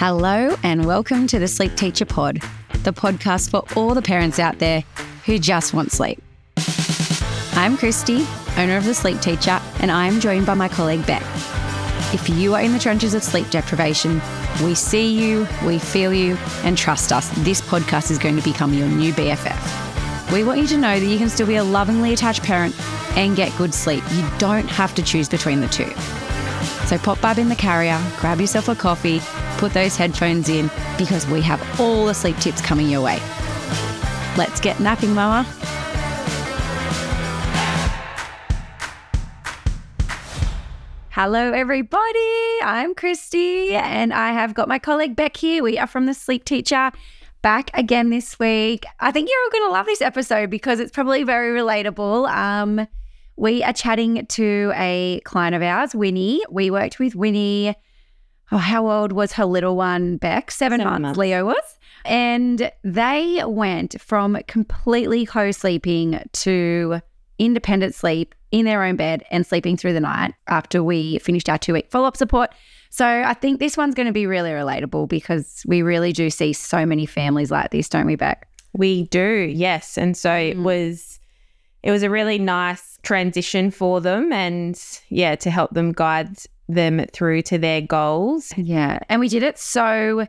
Hello, and welcome to the Sleep Teacher Pod, the podcast for all the parents out there who just want sleep. I'm Christy, owner of The Sleep Teacher, and I am joined by my colleague Beck. If you are in the trenches of sleep deprivation, we see you, we feel you, and trust us, this podcast is going to become your new BFF. We want you to know that you can still be a lovingly attached parent and get good sleep. You don't have to choose between the two. So pop Bub in the carrier, grab yourself a coffee, put those headphones in because we have all the sleep tips coming your way. Let's get napping, Mama. Hello, everybody. I'm Christy, and I have got my colleague Beck here. We are from the Sleep Teacher back again this week. I think you're all going to love this episode because it's probably very relatable. Um, we are chatting to a client of ours, Winnie. We worked with Winnie. Oh, how old was her little one, Beck? Seven, Seven months, months. Leo was. And they went from completely co sleeping to independent sleep in their own bed and sleeping through the night after we finished our two week follow up support. So I think this one's going to be really relatable because we really do see so many families like this, don't we, Beck? We do, yes. And so it Mm. was it was a really nice transition for them and yeah, to help them guide them through to their goals. Yeah. And we did it so,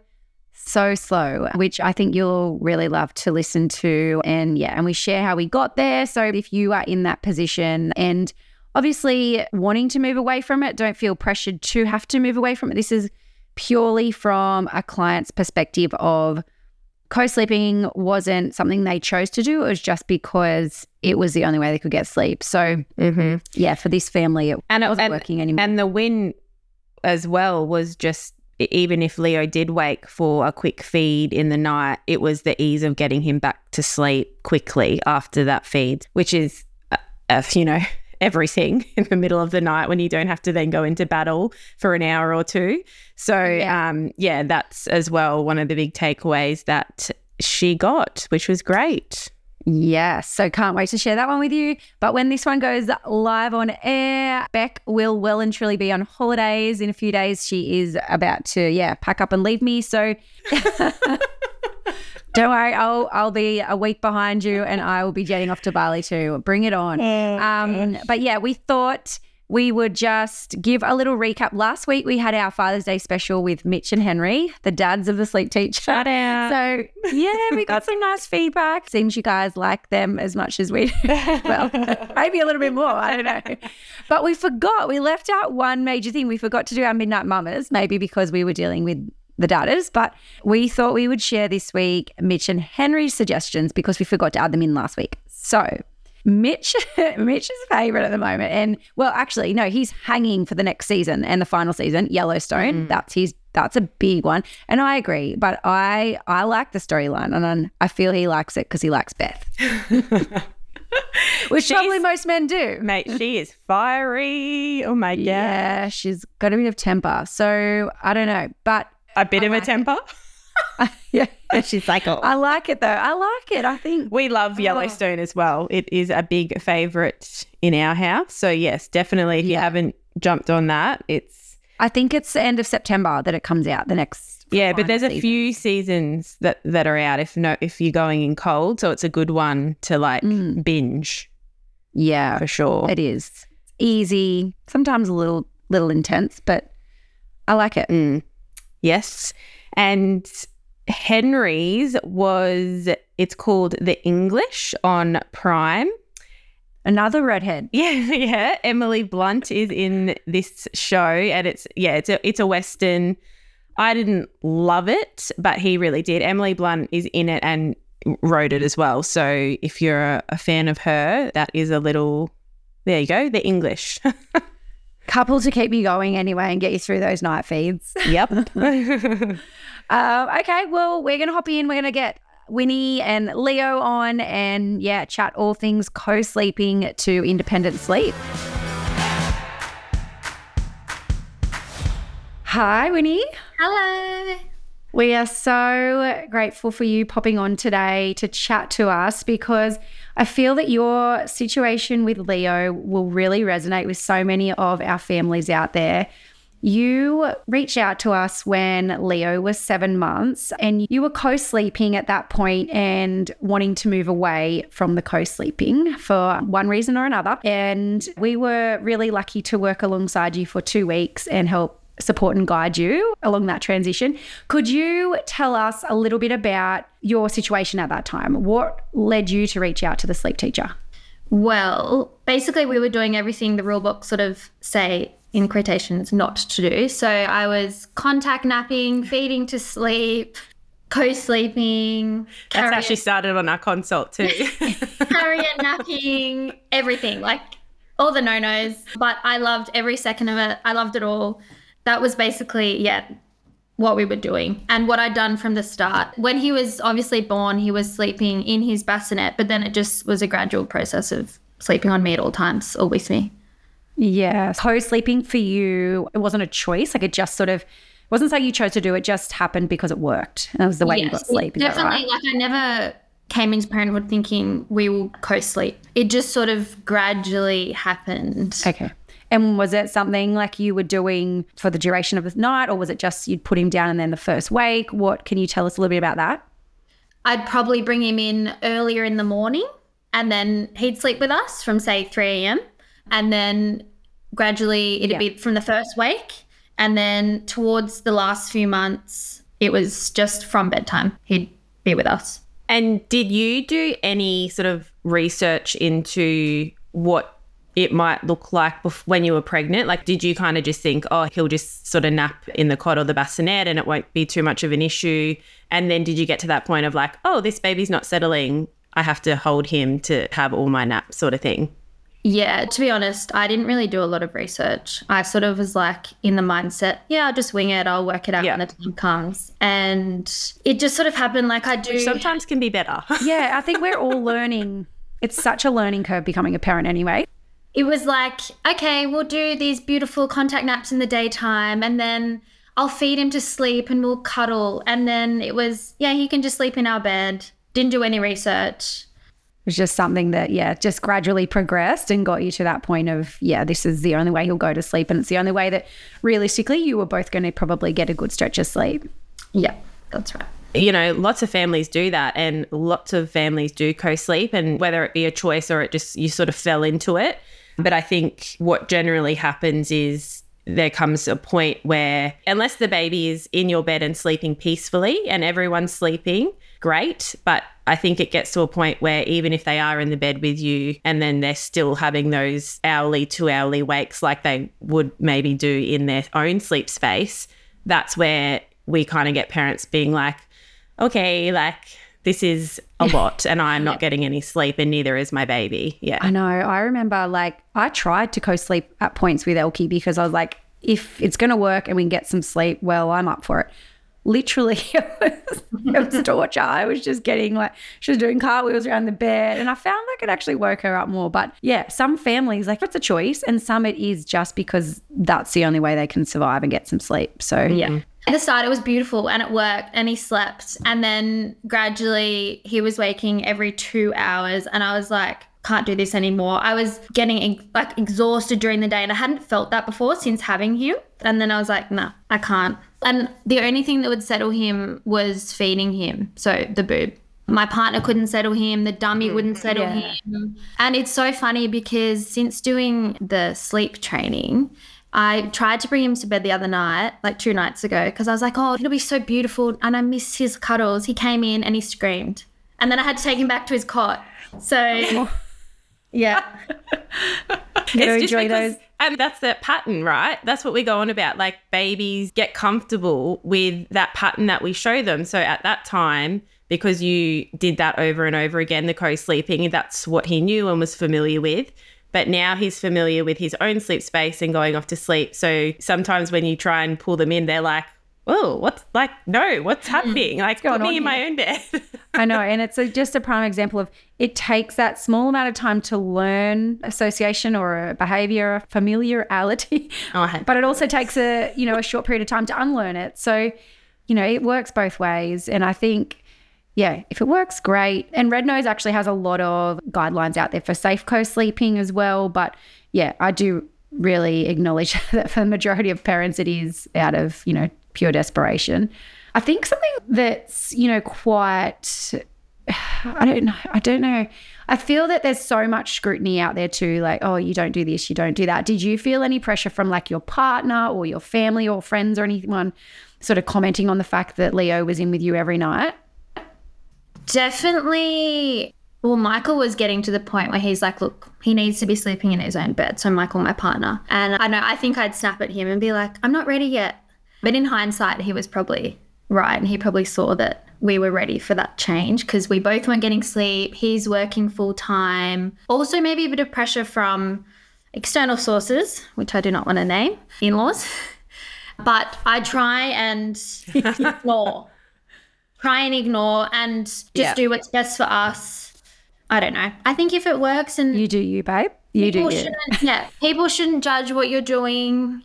so slow, which I think you'll really love to listen to. And yeah, and we share how we got there. So if you are in that position and obviously wanting to move away from it, don't feel pressured to have to move away from it. This is purely from a client's perspective of co sleeping wasn't something they chose to do. It was just because it was the only way they could get sleep. So Mm-hmm. yeah, for this family, it And it, wasn't and, working anymore. and the win as well was just even if Leo did wake for a quick feed in the night, it was the ease of getting him back to sleep quickly after that feed, which is, uh, uh, you know, everything in the middle of the night when you don't have to then go into battle for an hour or two. So, Yeah. um, yeah, that's as well one of the big takeaways that she got, which was great. Yes. So can't wait to share that one with you. But when this one goes live on air, Beck will well and truly be on holidays in a few days. She is about to, yeah, pack up and leave me. So don't worry, I'll I'll be a week behind you and I will be jetting off to Bali too. Bring it on. Um, but yeah, we thought we would just give a little recap. Last week we had our Father's Day special with Mitch and Henry, the dads of the sleep teacher. Shout out. So yeah, we got some nice feedback. Seems you guys like them as much as we do. well, maybe a little bit more. I don't know. But we forgot. We left out one major thing. We forgot to do our midnight mamas, maybe because we were dealing with the daughters. But we thought we would share this week Mitch and Henry's suggestions because we forgot to add them in last week. So Mitch, Mitch's favorite at the moment, and well, actually, no, he's hanging for the next season and the final season, Yellowstone. Mm. That's his. That's a big one, and I agree. But I, I like the storyline, and I feel he likes it because he likes Beth, which She's- probably most men do. Mate, she is fiery. Oh my God. Yeah, she's got a bit of temper, so I don't know, but A bit I of a like it. temper. yeah, She's like, oh. I like it though. I like it. I think We love Yellowstone as well. It is a big favorite in our house. So, yes, definitely. If you haven't jumped on that, it's, I think it's the end of September that it comes out. The next, yeah, but there's a season. few seasons that, that are out if no, if you're going in cold. So, it's a good one to like Mm. binge Yeah, for sure. It is easy, sometimes a little little intense, but I like it. Mm. Yes. And Henry's was, it's called The English on Prime. Another redhead. Yeah, yeah. Emily Blunt is in this show, and it's yeah, it's a it's a western. I didn't love it, but he really did. Emily Blunt is in it and wrote it as well. So if you're a, a fan of her, that is a little. There you go, the English. Couple to keep you going anyway and get you through those night feeds. yep. Uh, okay, well, we're going to hop in. We're going to get Winnie and Leo on and, yeah, chat all things co sleeping to independent sleep. Hi, Winnie. Hello. We are so grateful for you popping on today to chat to us because I feel that your situation with Leo will really resonate with so many of our families out there. You reached out to us when Leo was seven months, and you were co sleeping at that point and wanting to move away from the co sleeping for one reason or another. And we were really lucky to work alongside you for two weeks and help support and guide you along that transition. Could you tell us a little bit about your situation at that time? What led you to reach out to the sleep teacher? Well, basically, we were doing everything the rule book sort of say in quotations not to do. So I was contact napping, feeding to sleep, co-sleeping. That's how she started on our consult too. carrier napping, everything like all the no-nos. But I loved every second of it. I loved it all. That was basically yeah what we were doing and what I'd done from the start. When he was obviously born, he was sleeping in his bassinet, but then it just was a gradual process of sleeping on me at all times or with me. Yeah. Co sleeping for you, it wasn't a choice. Like it just sort of wasn't something you chose to do. It just happened because it worked. And that was the way yes, you got sleep. Is definitely. Right? Like I never came into parenthood thinking we will co sleep. It just sort of gradually happened. Okay. And was it something like you were doing for the duration of the night, or was it just you'd put him down and then the first wake? What can you tell us a little bit about that? I'd probably bring him in earlier in the morning and then he'd sleep with us from say 3 a.m. And then gradually it'd yeah. be from the first wake. And then towards the last few months, it was just from bedtime. He'd be with us. And did you do any sort of research into what it might look like when you were pregnant? Like, did you kind of just think, oh, he'll just sort of nap in the cot or the bassinet and it won't be too much of an issue? And then did you get to that point of like, oh, this baby's not settling. I have to hold him to have all my naps, sort of thing? Yeah, to be honest, I didn't really do a lot of research. I sort of was like in the mindset, yeah, I'll just wing it. I'll work it out yeah. when the time comes. And it just sort of happened like I do. Which sometimes can be better. yeah, I think we're all learning. It's such a learning curve becoming a parent anyway it was like, okay, we'll do these beautiful contact naps in the daytime and then I'll feed him to sleep and we'll cuddle. And then it was, yeah, he can just sleep in our bed. Didn't do any research. It was just something that, yeah, just gradually progressed and got you to that point of, yeah, this is the only way he'll go to sleep. And it's the only way that realistically you were both going to probably get a good stretch of sleep. Yeah, that's right you know, lots of families do that and lots of families do co sleep, and whether it be a choice or it just you sort of fell into it. But I think what generally happens is there comes a point where, unless the baby is in your bed and sleeping peacefully and everyone's sleeping, great. But I think it gets to a point where even if they are in the bed with you and then they're still having those hourly, two hourly wakes like they would maybe do in their own sleep space, that's where we kind of get parents being like, okay, like, this is a lot and I'm not getting any sleep and neither is my baby. Yeah. I know. I remember like I tried to co sleep at points with Elkie because I was like, if it's going to work and we can get some sleep, well, I'm up for it. Literally, it was, it was torture. I was just getting like, she was doing cartwheels around the bed and I found like it actually woke her up more. But yeah, some families, like it's a choice and some it is just because that's the only way they can survive and get some sleep. So yeah. At the start, it was beautiful and it worked and he slept. And then gradually, he was waking every two hours. And I was like, can't do this anymore. I was getting like exhausted during the day and I hadn't felt that before since having him. And then I was like, nah, I can't. And the only thing that would settle him was feeding him. So the boob. My partner couldn't settle him. The dummy mm-hmm. wouldn't settle yeah. him. And it's so funny because since doing the sleep training, I tried to bring him to bed the other night, like two nights ago, because I was like, oh, it'll be so beautiful. And I miss his cuddles. He came in and he screamed. And then I had to take him back to his cot. So, yeah. it's enjoy those. And that's that pattern, right? That's what we go on about. Like babies get comfortable with that pattern that we show them. So at that time, because you did that over and over again, the co sleeping, that's what he knew and was familiar with. But now he's familiar with his own sleep space and going off to sleep. So sometimes when you try and pull them in, they're like, oh, what's like, no, what's hmm. happening? Like, put me in my own bed. I know. And it's a, just a prime example of it takes that small amount of time to learn association or a behavior, a familiarity. Oh, but it also takes a, you know, a short period of time to unlearn it. So, you know, it works both ways. And I think yeah, if it works, great. And Red Nose actually has a lot of guidelines out there for safe co sleeping as well. But yeah, I do really acknowledge that for the majority of parents, it is out of, you know, pure desperation. I think something that's, you know, quite I don't know. I don't know. I feel that there's so much scrutiny out there too, like, oh, you don't do this, you don't do that. Did you feel any pressure from like your partner or your family or friends or anyone sort of commenting on the fact that Leo was in with you every night? Definitely. Well, Michael was getting to the point where he's like, look, he needs to be sleeping in his own bed. So, Michael, my partner. And I know, I think I'd snap at him and be like, I'm not ready yet. But in hindsight, he was probably right. And he probably saw that we were ready for that change because we both weren't getting sleep. He's working full time. Also, maybe a bit of pressure from external sources, which I do not want to name, in laws. But I try and ignore, try and ignore and just yeah. do what's best for us. I don't know. I think if it works and you do you, babe. You do you. Yeah, people shouldn't judge what you're doing.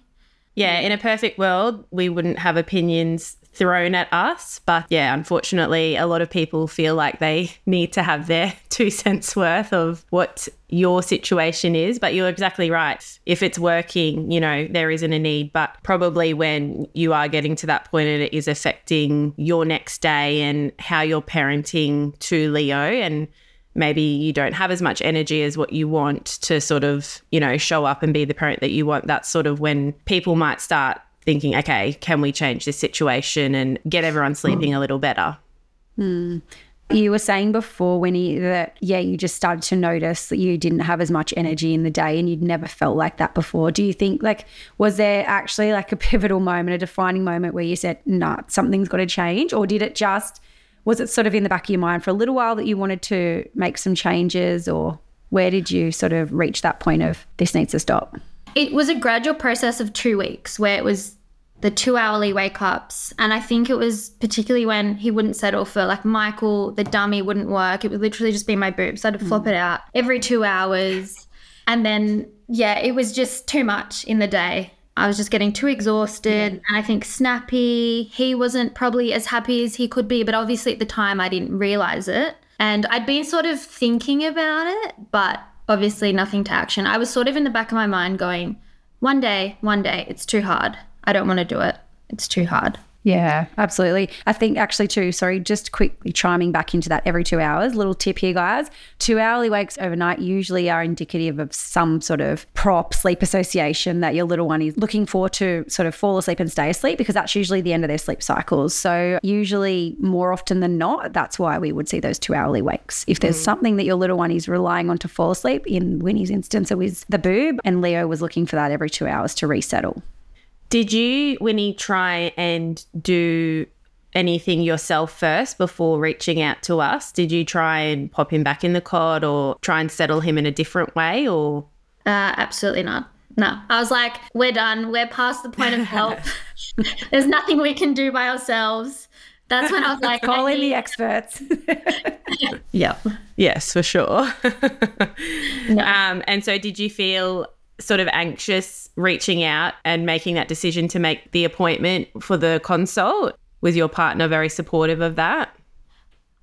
Yeah, in a perfect world, we wouldn't have opinions thrown at us. But yeah, unfortunately, a lot of people feel like they need to have their two cents worth of what your situation is. But you're exactly right. If it's working, you know, there isn't a need. But probably when you are getting to that point and it is affecting your next day and how you're parenting to Leo and maybe you don't have as much energy as what you want to sort of, you know, show up and be the parent that you want, that's sort of when people might start thinking, okay, can we change this situation and get everyone sleeping a little better? Mm. You were saying before, Winnie, that yeah, you just started to notice that you didn't have as much energy in the day and you'd never felt like that before. Do you think, like, was there actually like a pivotal moment, a defining moment where you said, nah, something's got to change? Or did it just, was it sort of in the back of your mind for a little while that you wanted to make some changes? Or where did you sort of reach that point of this needs to stop? It was a gradual process of two weeks where it was the two hourly wake ups. And I think it was particularly when he wouldn't settle for like Michael, the dummy wouldn't work. It would literally just be my boobs. I'd mm. flop it out every two hours. And then, yeah, it was just too much in the day. I was just getting too exhausted yeah. and I think snappy. He wasn't probably as happy as he could be, but obviously at the time I didn't realize it. And I'd been sort of thinking about it, but obviously nothing to action. I was sort of in the back of my mind going, one day, one day, it's too hard. I don't want to do it. It's too hard. Yeah, absolutely. I think actually, too, sorry, just quickly chiming back into that every two hours. Little tip here, guys. Two hourly wakes overnight usually are indicative of some sort of prop sleep association that your little one is looking for to sort of fall asleep and stay asleep because that's usually the end of their sleep cycles. So, usually, more often than not, that's why we would see those two hourly wakes. If there's mm. something that your little one is relying on to fall asleep, in Winnie's instance, it was the boob, and Leo was looking for that every two hours to resettle. Did you, Winnie, try and do anything yourself first before reaching out to us? Did you try and pop him back in the cot or try and settle him in a different way or? Uh, absolutely not. No, I was like, we're done. We're past the point of help. There's nothing we can do by ourselves. That's when I was like, call in the experts. yeah. Yes, for sure. no. um, and so, did you feel sort of anxious reaching out and making that decision to make the appointment for the consult? Was your partner very supportive of that?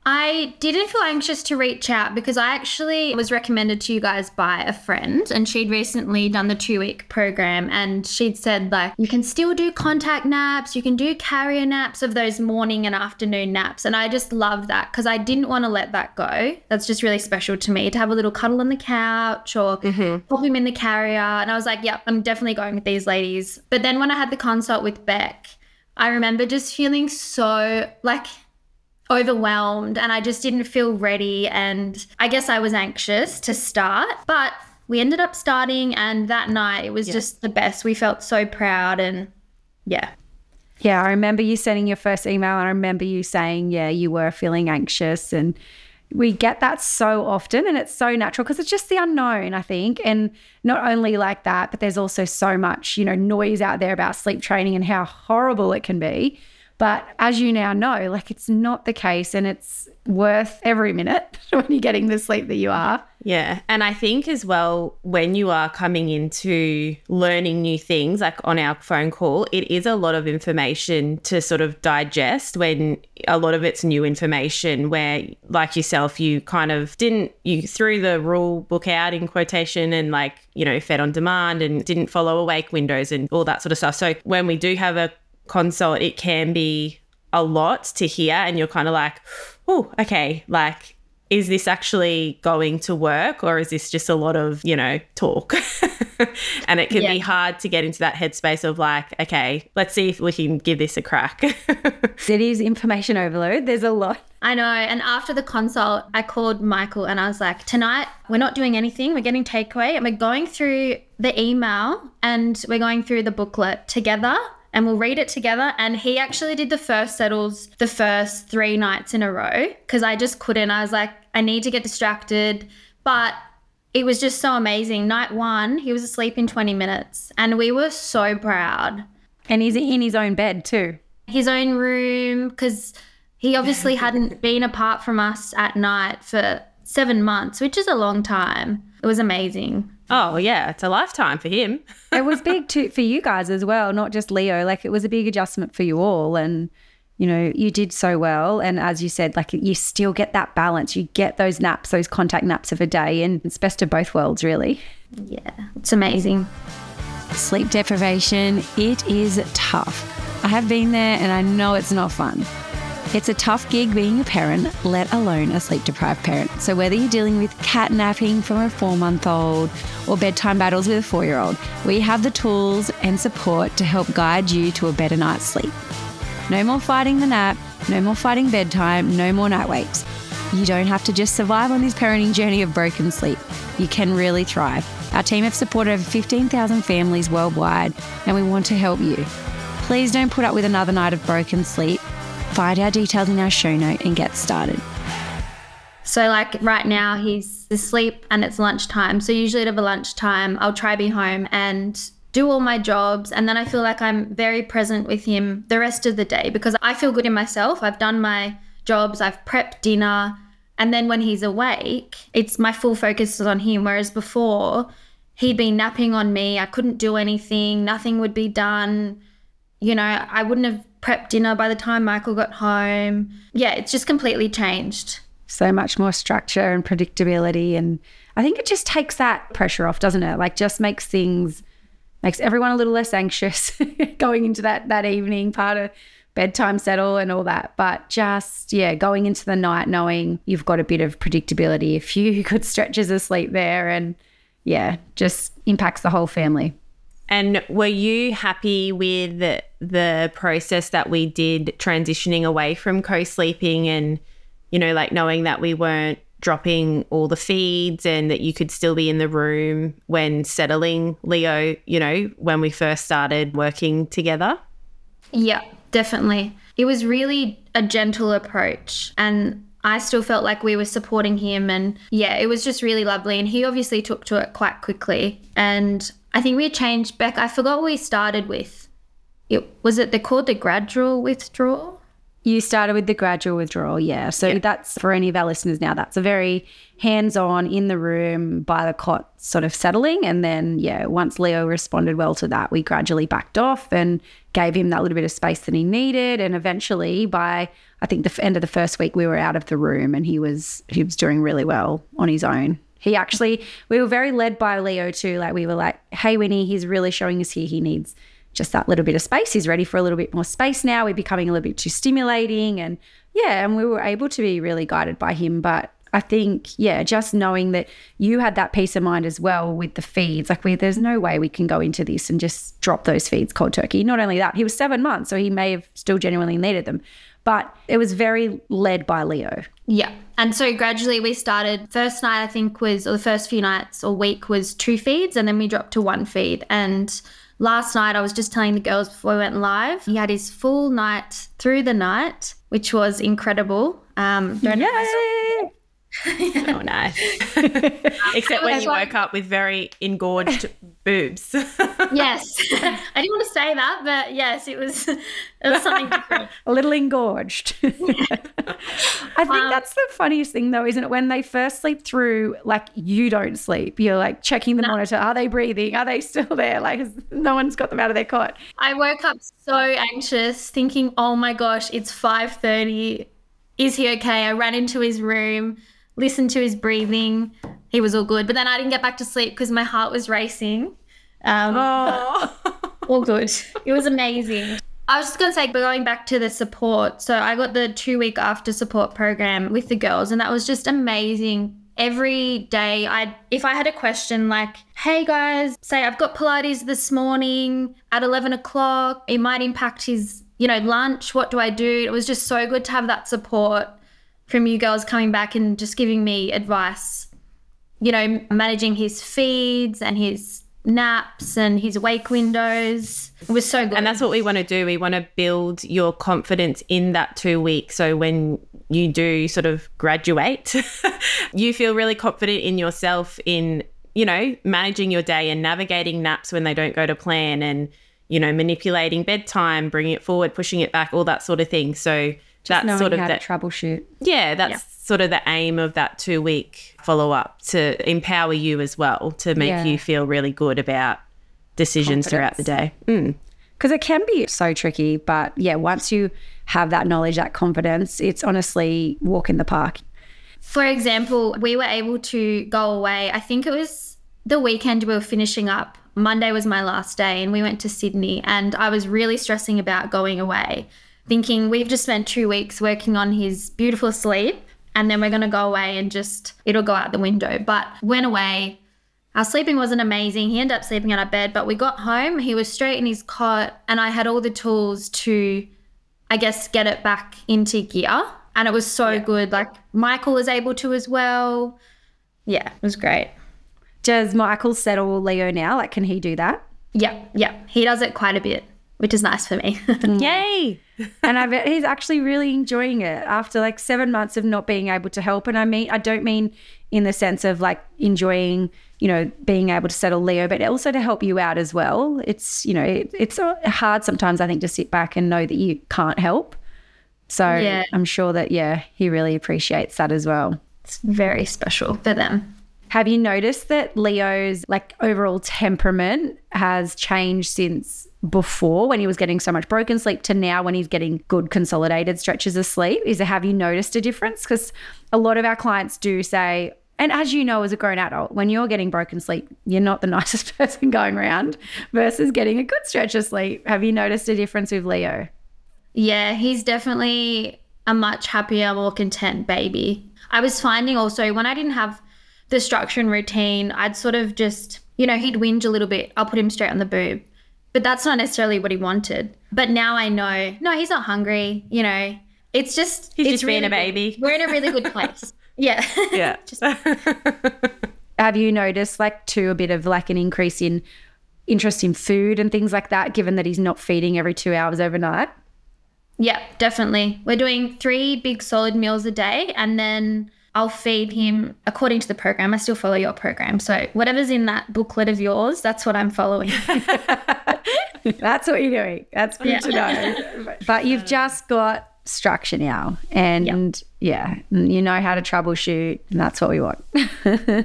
I didn't feel anxious to reach out because I actually was recommended to you guys by a friend and she'd recently done the two week program and she'd said like you can still do contact naps, you can do carrier naps of those morning and afternoon naps. And I just loved that because I didn't want to let that go. That's just really special to me to have a little cuddle on the couch or mm-hmm. pop him in the carrier. And I was like, yep, I'm definitely going with these ladies. But then when I had the consult with Beck, I remember just feeling so like overwhelmed and I just didn't feel ready. And I guess I was anxious to start, but we ended up starting. And that night, it was yeah. just the best. We felt so proud. And yeah. Yeah, I remember you sending your first email. And I remember you saying, yeah, you were feeling anxious. And we get that so often and it's so natural because it's just the unknown i think and not only like that but there's also so much you know noise out there about sleep training and how horrible it can be But as you now know, like it's not the case and it's worth every minute when you're getting the sleep that you are. Yeah. And I think as well, when you are coming into learning new things, like on our phone call, it is a lot of information to sort of digest when a lot of it's new information where, like yourself, you kind of didn't, you threw the rule book out in quotation and like, you know, fed on demand and didn't follow awake windows and all that sort of stuff. So when we do have a consult, it can be a lot to hear and you're kind of like, oh, okay, like is this actually going to work or is this just a lot of, you know, talk? and it can yeah. be hard to get into that headspace of like, okay, let's see if we can give this a crack. it is information overload. There's a lot. I know. And after the consult, I called Michael and I was like, tonight we're not doing anything. We're getting takeaway and we're going through the email and we're going through the booklet together and we'll read it together. And he actually did the first settles the first three nights in a row because I just couldn't. I was like, I need to get distracted. But it was just so amazing. Night one, he was asleep in 20 minutes and we were so proud. And he's in his own bed too. His own room because he obviously hadn't been apart from us at night for seven months, which is a long time. It was amazing. Oh yeah, it's a lifetime for him. it was big too for you guys as well, not just Leo. Like it was a big adjustment for you all, and you know you did so well. And as you said, like you still get that balance. You get those naps, those contact naps of a day, and it's best of both worlds, really. Yeah, it's amazing. Sleep deprivation, it is tough. I have been there, and I know it's not fun. It's a tough gig being a parent, let alone a sleep deprived parent. So, whether you're dealing with cat napping from a four month old or bedtime battles with a four year old, we have the tools and support to help guide you to a better night's sleep. No more fighting the nap, no more fighting bedtime, no more night wakes. You don't have to just survive on this parenting journey of broken sleep. You can really thrive. Our team have supported over 15,000 families worldwide, and we want to help you. Please don't put up with another night of broken sleep. Find our details in our show note and get started. So, like right now, he's asleep and it's lunchtime. So, usually at a lunchtime, I'll try be home and do all my jobs. And then I feel like I'm very present with him the rest of the day because I feel good in myself. I've done my jobs, I've prepped dinner. And then when he's awake, it's my full focus is on him. Whereas before, he'd been napping on me. I couldn't do anything, nothing would be done. You know, I wouldn't have prep dinner by the time Michael got home. Yeah, it's just completely changed. So much more structure and predictability. And I think it just takes that pressure off, doesn't it? Like, just makes things, makes everyone a little less anxious going into that, that evening part of bedtime settle and all that. But just, yeah, going into the night knowing you've got a bit of predictability, a few good stretches of sleep there, and yeah, just impacts the whole family. And were you happy with the process that we did transitioning away from co sleeping and, you know, like knowing that we weren't dropping all the feeds and that you could still be in the room when settling Leo, you know, when we first started working together? Yeah, definitely. It was really a gentle approach. And I still felt like we were supporting him. And yeah, it was just really lovely. And he obviously took to it quite quickly. And I think we changed back. I forgot what we started with. It was it they called the gradual withdrawal. You started with the gradual withdrawal, yeah. So yeah. that's for any of our listeners now. That's a very hands-on in the room by the cot sort of settling, and then yeah, once Leo responded well to that, we gradually backed off and gave him that little bit of space that he needed, and eventually by I think the end of the first week we were out of the room and he was he was doing really well on his own. He actually, we were very led by Leo too. Like we were like, hey, Winnie, he's really showing us here he needs just that little bit of space. He's ready for a little bit more space now. We're becoming a little bit too stimulating. And yeah, and we were able to be really guided by him. But I think, yeah, just knowing that you had that peace of mind as well with the feeds. Like, we, there's no way we can go into this and just drop those feeds cold turkey. Not only that, he was seven months, so he may have still genuinely needed them but it was very led by Leo. Yeah. And so gradually we started, first night I think was, or the first few nights or week was two feeds, and then we dropped to one feed. And last night I was just telling the girls before we went live, he had his full night through the night, which was incredible. Um, Yay! Oh, nice. Except when you like- woke up with very engorged boobs. yes. I didn't want to say that, but yes, it was, it was something different. a little engorged. I think Um, that's the funniest thing, though, isn't it? When they first sleep through, like you don't sleep. You're like checking the monitor. Are they breathing? Are they still there? Like has- no one's got them out of their cot. I woke up so anxious, thinking, "Oh my gosh, it's five thirty. Is he okay?" I ran into his room, listened to his breathing. He was all good, but then I didn't get back to sleep because my heart was racing. Um, oh. all good. It was amazing. I was just going to say, going back to the support. So I got the two week after support program with the girls, and that was just amazing. Every day, I if I had a question like, "Hey guys, say I've got Pilates this morning at eleven o'clock. It might impact his, you know, lunch. What do I do?" It was just so good to have that support from you girls coming back and just giving me advice. You know, managing his feeds and his naps and his wake windows. It was so good. And that's what we want to do. We want to build your confidence in that two weeks. So when you do sort of graduate, you feel really confident in yourself in, you know, managing your day and navigating naps when they don't go to plan and, you know, manipulating bedtime, bringing it forward, pushing it back, all that sort of thing. So that's Knowing sort of how that. to troubleshoot. Yeah, that's sort of the aim of that two week follow up to empower you as well, to make Yeah. you feel really good about decisions throughout the day. Mm. because it can be so tricky. But yeah, once you have that knowledge, that confidence, it's honestly walk in the park. For example, we were able to go away. I think it was the weekend we were finishing up. Monday was my last day, and we went to Sydney. And I was really stressing about going away, thinking we've just spent two weeks working on his beautiful sleep, and then we're going to go away and just it'll go out the window. But went away. Our sleeping wasn't amazing. He ended up sleeping on our bed, but we got home. He was straight in his cot, and I had all the tools to I guess, get it back into gear. And it was so good. Like Michael was able to as well. Yeah, it was great. Does Michael settle Leo now? Like, can he do that? Yeah, yeah. He does it quite a bit, which is nice for me. Mm. Yay! and I bet he's actually really enjoying it after like seven months of not being able to help. And I mean, I don't mean in the sense of like enjoying, you know, being able to settle Leo, but also to help you out as well. It's, you know, it, it's hard sometimes, I think, to sit back and know that you can't help. So Yeah. I'm sure that, yeah, he really appreciates that as well. it's very special for them. Have you noticed that Leo's like overall temperament has changed since before when he was getting so much broken sleep to now when he's getting good consolidated stretches of sleep? Is have you noticed a difference? Because a lot of our clients do say, and as you know, as a grown adult, when you're getting broken sleep, you're not the nicest person going around versus getting a good stretch of sleep. Have you noticed a difference with Leo? Yeah, he's definitely a much happier, more content baby. I was finding also when I didn't have the structure and routine, I'd sort of just, you know, he'd whinge a little bit. I'll put him straight on the boob. But that's not necessarily what he wanted. But now I know, no, he's not hungry. You know, it's just, He's it's just being a good. baby. We're in a really good place. yeah. Yeah. just- Have you noticed like too a bit of like an increase in interest in food and things like that, given that he's not feeding every two hours overnight? Yeah, definitely. We're doing three big solid meals a day and then I'll feed him according to the program. I still follow your program. So whatever's in that booklet of yours, that's what I'm following. That's what you're doing. That's good Yeah. to know. But you've just got structure now, and yeah, you know how to troubleshoot, and that's what we want. yeah,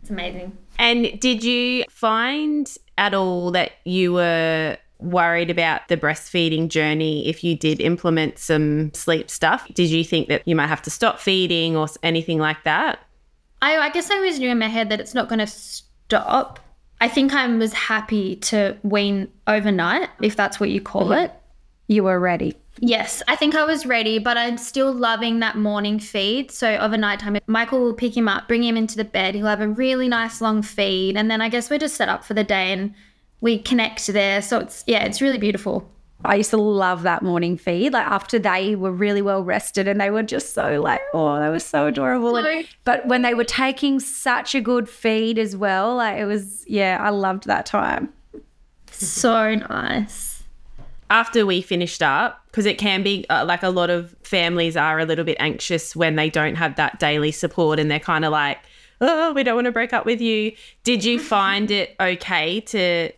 it's amazing. And did you find at all that you were worried about the breastfeeding journey if you did implement some sleep stuff? Did you think that you might have to stop feeding or anything like that? I, I guess I always knew in my head that it's not going to stop. I think I was happy to wean overnight, if that's what you call it. You were ready. Yes, I think I was ready, but I'm still loving that morning feed. So over nighttime, Michael will pick him up, bring him into the bed. He'll have a really nice long feed, and then I guess we're just set up for the day and we connect there. So it's yeah, it's really beautiful. I used to love that morning feed. Like after they were really well rested and they were just so like, oh, they were so adorable. And- but when they were taking such a good feed as well, like it was, yeah, I loved that time. So nice. after we finished up, because it can be uh, like a lot of families are a little bit anxious when they don't have that daily support and they're kind of like, oh, we don't want to break up with you. Did you find it okay to,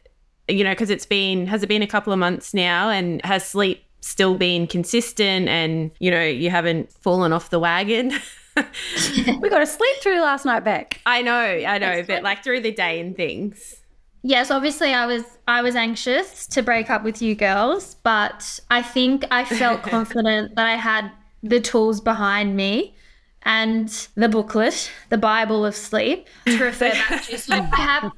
you know, because it's been, has it been a couple of months now and has sleep still been consistent and, you know, you haven't fallen off the wagon? we got to sleep through last night, Beck. I know, I know, but like through the day and things. Yes, obviously I was I was anxious to break up with you girls, but I think I felt confident that I had the tools behind me and the booklet, the Bible of sleep, to refer back to. So I have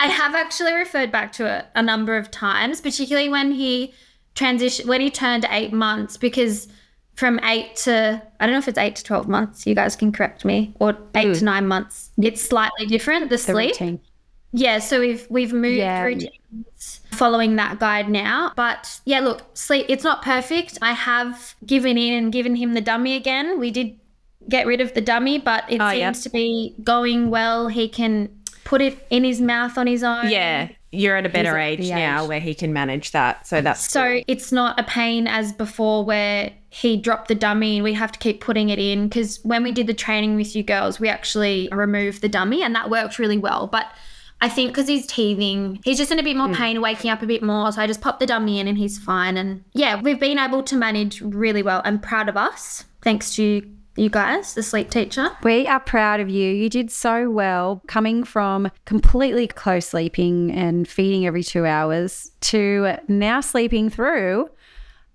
I have actually referred back to it a number of times, particularly when he transition when he turned eight months, because from eight to I don't know if it's eight to twelve months, you guys can correct me, or eight Ooh. to nine months. It's slightly different, the, the sleep. Routine. Yeah, so we've we've moved yeah. routines following that guide now. But yeah, look, sleep it's not perfect. I have given in and given him the dummy again. We did get rid of the dummy, but it oh, seems yep. to be going well. He can put it in his mouth on his own. Yeah. You're at a better age now where he can manage that. So that's So cool. it's not a pain as before where he dropped the dummy and we have to keep putting it in because when we did the training with you girls, we actually removed the dummy and that worked really well. But I think because he's teething, he's just in a bit more mm. pain, waking up a bit more. So I just popped the dummy in and he's fine. And yeah, we've been able to manage really well. I'm proud of us, thanks to you guys, the sleep teacher. We are proud of you. You did so well coming from completely close sleeping and feeding every two hours to now sleeping through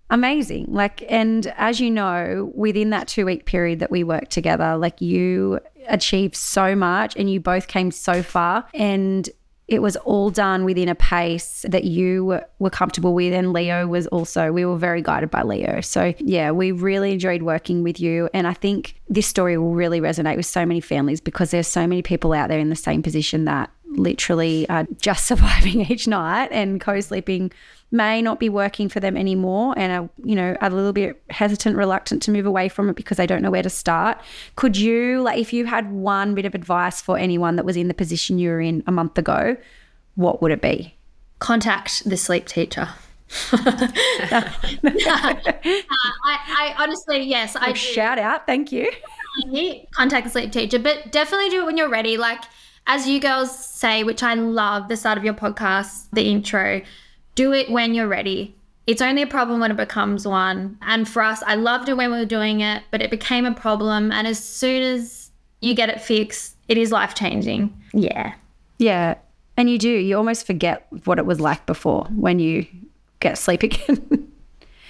amazing. Like, and as you know, within that two week period that we worked together, like you achieved so much and you both came so far. And it was all done within a pace that you were comfortable with. And Leo was also, we were very guided by Leo. So, yeah, we really enjoyed working with you. And I think this story will really resonate with so many families because there's so many people out there in the same position that literally are just surviving each night and co sleeping may not be working for them anymore and are, you know, a little bit hesitant, reluctant to move away from it because they don't know where to start. Could you, like, if you had one bit of advice for anyone that was in the position you were in a month ago, what would it be? Contact the sleep teacher. uh, I, I, honestly, yes, I shout out. Thank you. Contact the sleep teacher, but definitely do it when you're ready. Like as you girls say, which I love, the start of your podcast, the intro do it when you're ready. It's only a problem when it becomes one. And for us, I loved it when we were doing it, but it became a problem. And as soon as you get it fixed, it is life changing. Yeah. Yeah. And you do. You almost forget what it was like before when you get sleep again.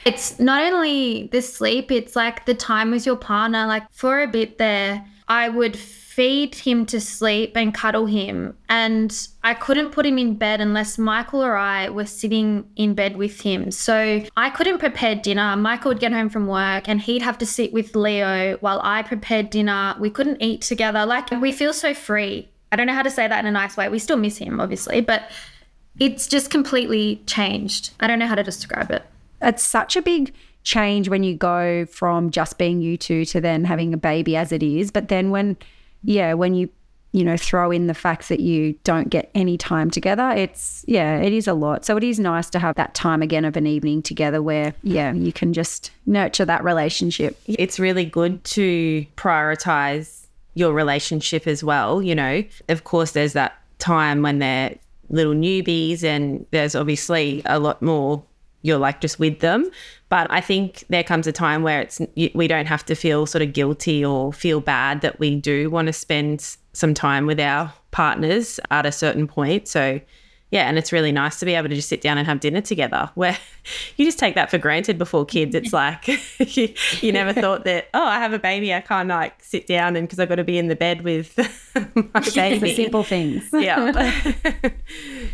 it's not only the sleep, it's like the time with your partner. Like for a bit there, I would feed him to sleep and cuddle him. And I couldn't put him in bed unless Michael or I were sitting in bed with him. So I couldn't prepare dinner. Michael would get home from work and he'd have to sit with Leo while I prepared dinner. We couldn't eat together. Like we feel so free. I don't know how to say that in a nice way. We still miss him, obviously, but it's just completely changed. I don't know how to describe it. It's such a big change when you go from just being you two to then having a baby as it is. But then when yeah, when you you know throw in the fact that you don't get any time together it's yeah it is a lot. So it is nice to have that time again of an evening together where yeah you can just nurture that relationship. It's really good to prioritize your relationship as well you know. Of course there's that time when they're little newbies and there's obviously a lot more you're like just with them. But I think there comes a time where it's we don't have to feel sort of guilty or feel bad that we do want to spend some time with our partners at a certain point. So yeah, and it's really nice to be able to just sit down and have dinner together. Where you just take that for granted before kids. It's like you, you never thought that oh, I have a baby, I can't like sit down and because I've got to be in the bed with my baby. simple things. yeah.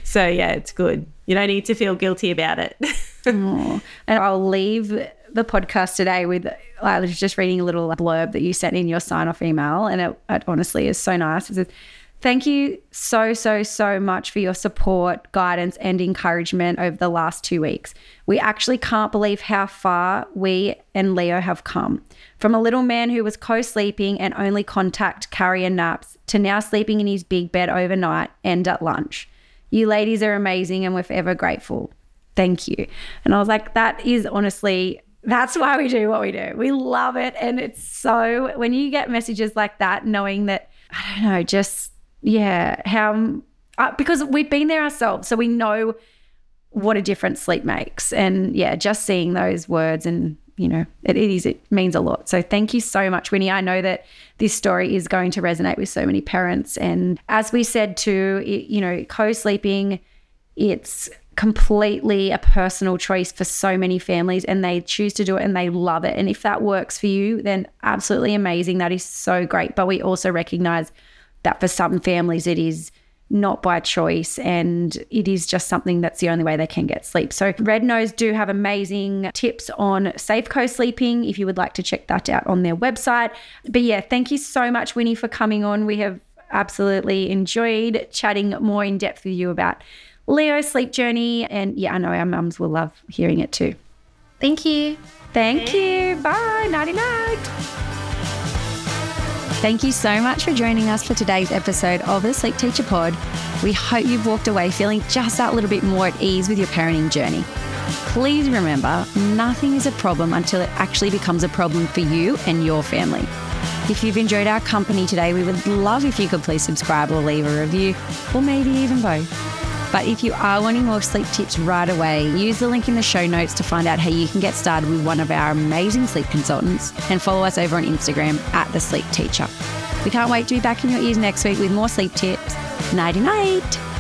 so yeah, it's good. You don't need to feel guilty about it. And I'll leave the podcast today with I was just reading a little blurb that you sent in your sign off email, and it, it honestly is so nice. It says, Thank you so, so, so much for your support, guidance, and encouragement over the last two weeks. We actually can't believe how far we and Leo have come. From a little man who was co sleeping and only contact carrier naps to now sleeping in his big bed overnight and at lunch. You ladies are amazing and we're forever grateful. Thank you. And I was like, that is honestly, that's why we do what we do. We love it. And it's so, when you get messages like that, knowing that, I don't know, just, yeah, how, uh, because we've been there ourselves. So we know what a difference sleep makes. And yeah, just seeing those words and you know, it, it is, it means a lot. So thank you so much, Winnie. I know that this story is going to resonate with so many parents. And as we said too, it, you know, co sleeping, it's completely a personal choice for so many families and they choose to do it and they love it. And if that works for you, then absolutely amazing. That is so great. But we also recognize that for some families, it is not by choice and it is just something that's the only way they can get sleep. So Red Nose do have amazing tips on safe co-sleeping if you would like to check that out on their website. But yeah, thank you so much Winnie for coming on. We have absolutely enjoyed chatting more in depth with you about Leo's sleep journey and yeah, I know our mums will love hearing it too. Thank you. Thank you. Bye. Nighty night. Thank you so much for joining us for today's episode of the Sleep Teacher Pod. We hope you've walked away feeling just that little bit more at ease with your parenting journey. Please remember, nothing is a problem until it actually becomes a problem for you and your family. If you've enjoyed our company today, we would love if you could please subscribe or leave a review, or maybe even both. But if you are wanting more sleep tips right away, use the link in the show notes to find out how you can get started with one of our amazing sleep consultants and follow us over on Instagram at The Sleep Teacher. We can't wait to be back in your ears next week with more sleep tips. Nighty night.